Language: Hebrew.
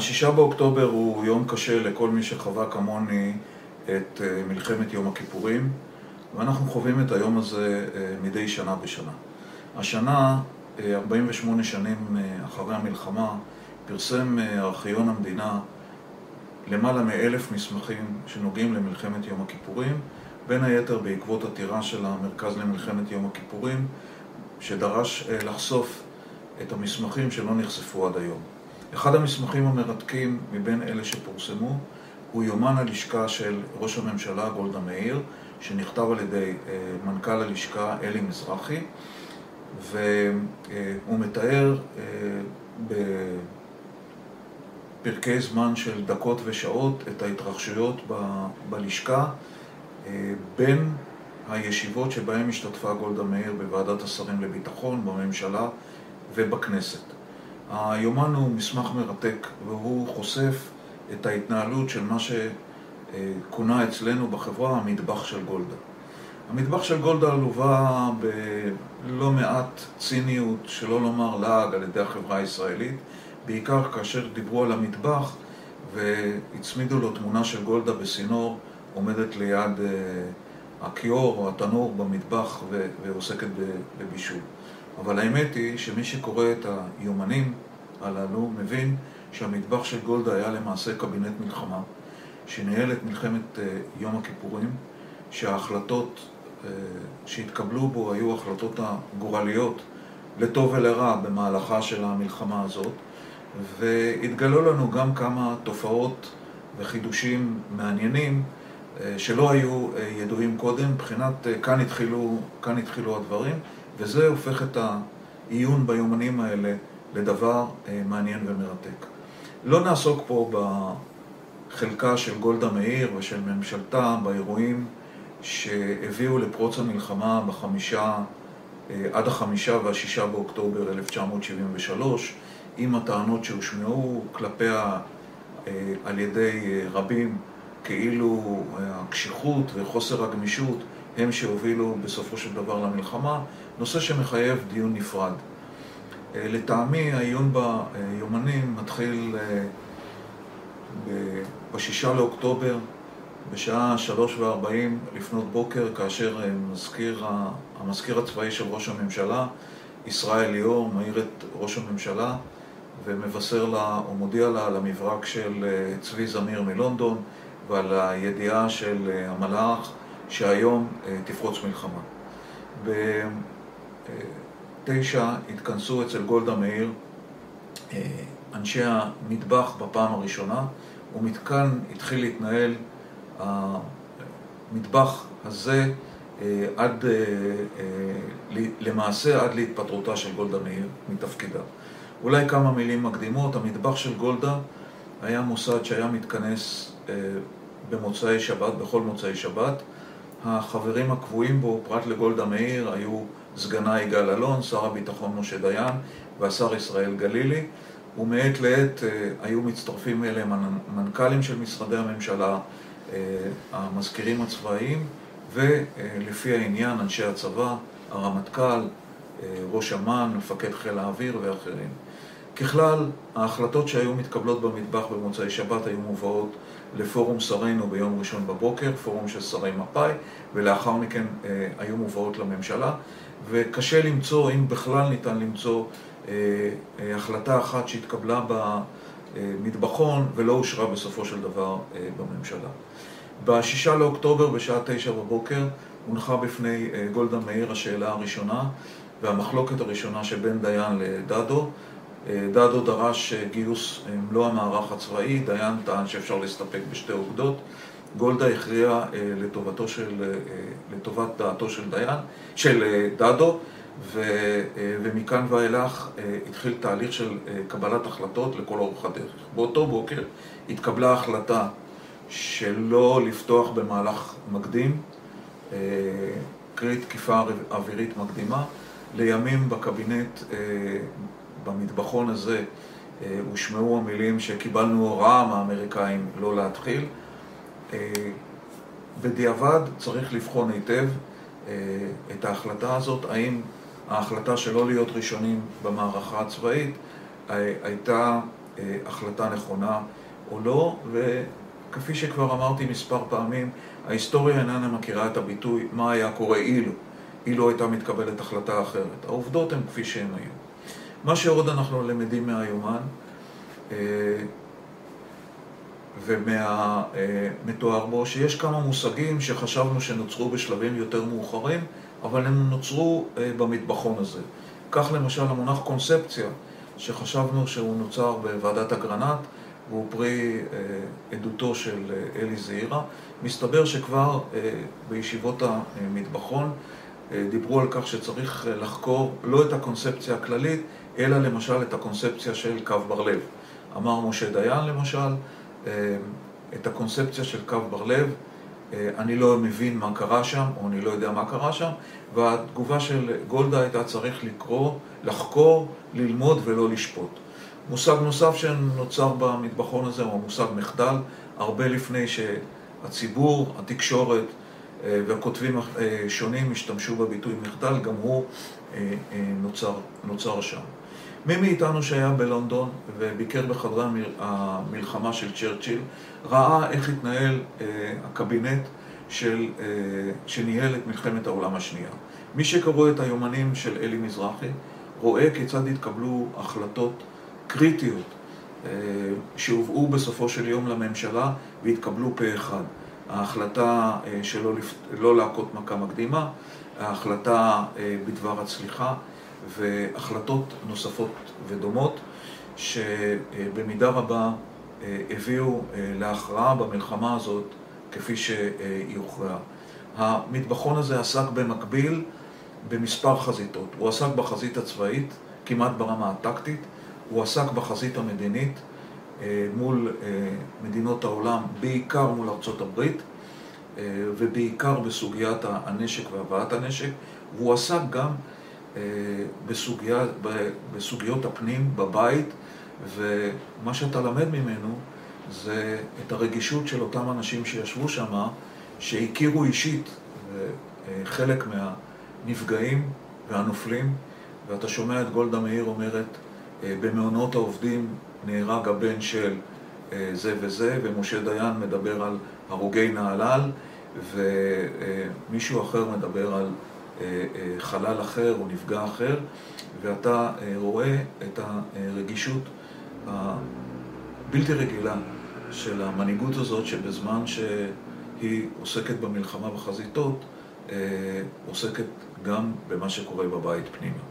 השישה באוקטובר הוא יום קשה לכל מי שחווה כמוני את מלחמת יום הכיפורים ואנחנו חווים את היום הזה מדי שנה בשנה. השנה, 48 שנים אחרי המלחמה, פרסם ארכיון המדינה למעלה מאלף מסמכים שנוגעים למלחמת יום הכיפורים בין היתר בעקבות עתירה של המרכז למלחמת יום הכיפורים שדרש לחשוף את המסמכים שלא נחשפו עד היום. אחד המסמכים המרתקים מבין אלה שפורסמו הוא יומן הלשכה של ראש הממשלה גולדה מאיר שנכתב על ידי מנכ"ל הלשכה אלי מזרחי והוא מתאר בפרקי זמן של דקות ושעות את ההתרחשויות בלשכה בין הישיבות שבהן השתתפה גולדה מאיר בוועדת השרים לביטחון, בממשלה ובכנסת. היומן הוא מסמך מרתק והוא חושף את ההתנהלות של מה שכונה אצלנו בחברה המטבח של גולדה. המטבח של גולדה לווה בלא מעט ציניות, שלא לומר לעג, על ידי החברה הישראלית בעיקר כאשר דיברו על המטבח והצמידו לו תמונה של גולדה בסינור עומדת ליד הכיור או התנור במטבח ועוסקת בבישול. אבל האמת היא שמי שקורא את היומנים הללו מבין שהמטבח של גולדה היה למעשה קבינט מלחמה שניהל את מלחמת יום הכיפורים שההחלטות שהתקבלו בו היו החלטות הגורליות לטוב ולרע במהלכה של המלחמה הזאת והתגלו לנו גם כמה תופעות וחידושים מעניינים שלא היו ידועים קודם, מבחינת כאן התחילו, כאן התחילו הדברים וזה הופך את העיון ביומנים האלה לדבר מעניין ומרתק. לא נעסוק פה בחלקה של גולדה מאיר ושל ממשלתה באירועים שהביאו לפרוץ המלחמה בחמישה, עד החמישה והשישה באוקטובר 1973 עם הטענות שהושמעו כלפיה על ידי רבים כאילו הקשיחות וחוסר הגמישות הם שהובילו בסופו של דבר למלחמה, נושא שמחייב דיון נפרד. לטעמי העיון ביומנים מתחיל בשישה לאוקטובר בשעה שלוש וארבעים לפנות בוקר כאשר מזכיר, המזכיר הצבאי של ראש הממשלה ישראל ליאור מעיר את ראש הממשלה ומבשר לה, או מודיע לה על המברק של צבי זמיר מלונדון ועל הידיעה של המלאך שהיום תפרוץ מלחמה. בתשע התכנסו אצל גולדה מאיר אנשי המטבח בפעם הראשונה ומכאן התחיל להתנהל המטבח הזה עד, למעשה עד להתפטרותה של גולדה מאיר מתפקידה. אולי כמה מילים מקדימות, המטבח של גולדה היה מוסד שהיה מתכנס במוצאי שבת, בכל מוצאי שבת. החברים הקבועים בו, פרט לגולדה מאיר, היו סגנה יגאל אלון, שר הביטחון משה דיין והשר ישראל גלילי ומעת לעת היו מצטרפים אליהם מנכ"לים של משרדי הממשלה, המזכירים הצבאיים ולפי העניין אנשי הצבא, הרמטכ"ל, ראש אמ"ן, מפקד חיל האוויר ואחרים. ככלל, ההחלטות שהיו מתקבלות במטבח במוצאי שבת היו מובאות לפורום שרינו ביום ראשון בבוקר, פורום של שרי מפא"י ולאחר מכן היו מובאות לממשלה וקשה למצוא, אם בכלל ניתן למצוא, החלטה אחת שהתקבלה במטבחון ולא אושרה בסופו של דבר בממשלה. בשישה לאוקטובר בשעה תשע בבוקר הונחה בפני גולדה מאיר השאלה הראשונה והמחלוקת הראשונה שבין דיין לדדו דדו דרש גיוס מלוא המערך הצבאי, דיין טען שאפשר להסתפק בשתי אוגדות גולדה הכריעה לטובתו של, לטובת דעתו של דיין, של דדו ומכאן ואילך התחיל תהליך של קבלת החלטות לכל אורך הדרך. באותו בוקר התקבלה החלטה שלא לפתוח במהלך מקדים, קרי תקיפה אווירית מקדימה לימים בקבינט במטבחון הזה הושמעו המילים שקיבלנו הוראה מהאמריקאים לא להתחיל בדיעבד צריך לבחון היטב את ההחלטה הזאת, האם ההחלטה שלא להיות ראשונים במערכה הצבאית הייתה החלטה נכונה או לא, וכפי שכבר אמרתי מספר פעמים, ההיסטוריה איננה מכירה את הביטוי מה היה קורה אילו, אילו הייתה מתקבלת החלטה אחרת. העובדות הן כפי שהן היו. מה שעוד אנחנו למדים מהיומן ומהמתואר בו, שיש כמה מושגים שחשבנו שנוצרו בשלבים יותר מאוחרים, אבל הם נוצרו במטבחון הזה. כך למשל המונח קונספציה, שחשבנו שהוא נוצר בוועדת אגרנט, והוא פרי עדותו של אלי זעירה. מסתבר שכבר בישיבות המטבחון דיברו על כך שצריך לחקור לא את הקונספציה הכללית, אלא למשל את הקונספציה של קו בר לב. אמר משה דיין למשל, את הקונספציה של קו בר לב, אני לא מבין מה קרה שם, או אני לא יודע מה קרה שם, והתגובה של גולדה הייתה צריך לקרוא, לחקור, ללמוד ולא לשפוט. מושג נוסף שנוצר במטבחון הזה הוא המושג מחדל, הרבה לפני שהציבור, התקשורת והכותבים שונים השתמשו בביטוי מחדל, גם הוא נוצר, נוצר שם. מי מאיתנו שהיה בלונדון וביקר בחדרי המלחמה של צ'רצ'יל, ראה איך התנהל הקבינט של, שניהל את מלחמת העולם השנייה. מי שקראו את היומנים של אלי מזרחי, רואה כיצד התקבלו החלטות קריטיות שהובאו בסופו של יום לממשלה והתקבלו פה אחד. ההחלטה שלא לא להכות מכה מקדימה, ההחלטה בדבר הצליחה והחלטות נוספות ודומות שבמידה רבה הביאו להכרעה במלחמה הזאת כפי שהיא הוכרעה. המטבחון הזה עסק במקביל במספר חזיתות. הוא עסק בחזית הצבאית, כמעט ברמה הטקטית, הוא עסק בחזית המדינית מול מדינות העולם, בעיקר מול ארצות הברית ובעיקר בסוגיית הנשק והבאת הנשק, והוא עסק גם בסוגיה, בסוגיות הפנים בבית ומה שאתה למד ממנו זה את הרגישות של אותם אנשים שישבו שם שהכירו אישית חלק מהנפגעים והנופלים ואתה שומע את גולדה מאיר אומרת במעונות העובדים נהרג הבן של זה וזה ומשה דיין מדבר על הרוגי נהלל ומישהו אחר מדבר על חלל אחר או נפגע אחר ואתה רואה את הרגישות הבלתי רגילה של המנהיגות הזאת שבזמן שהיא עוסקת במלחמה בחזיתות עוסקת גם במה שקורה בבית פנימה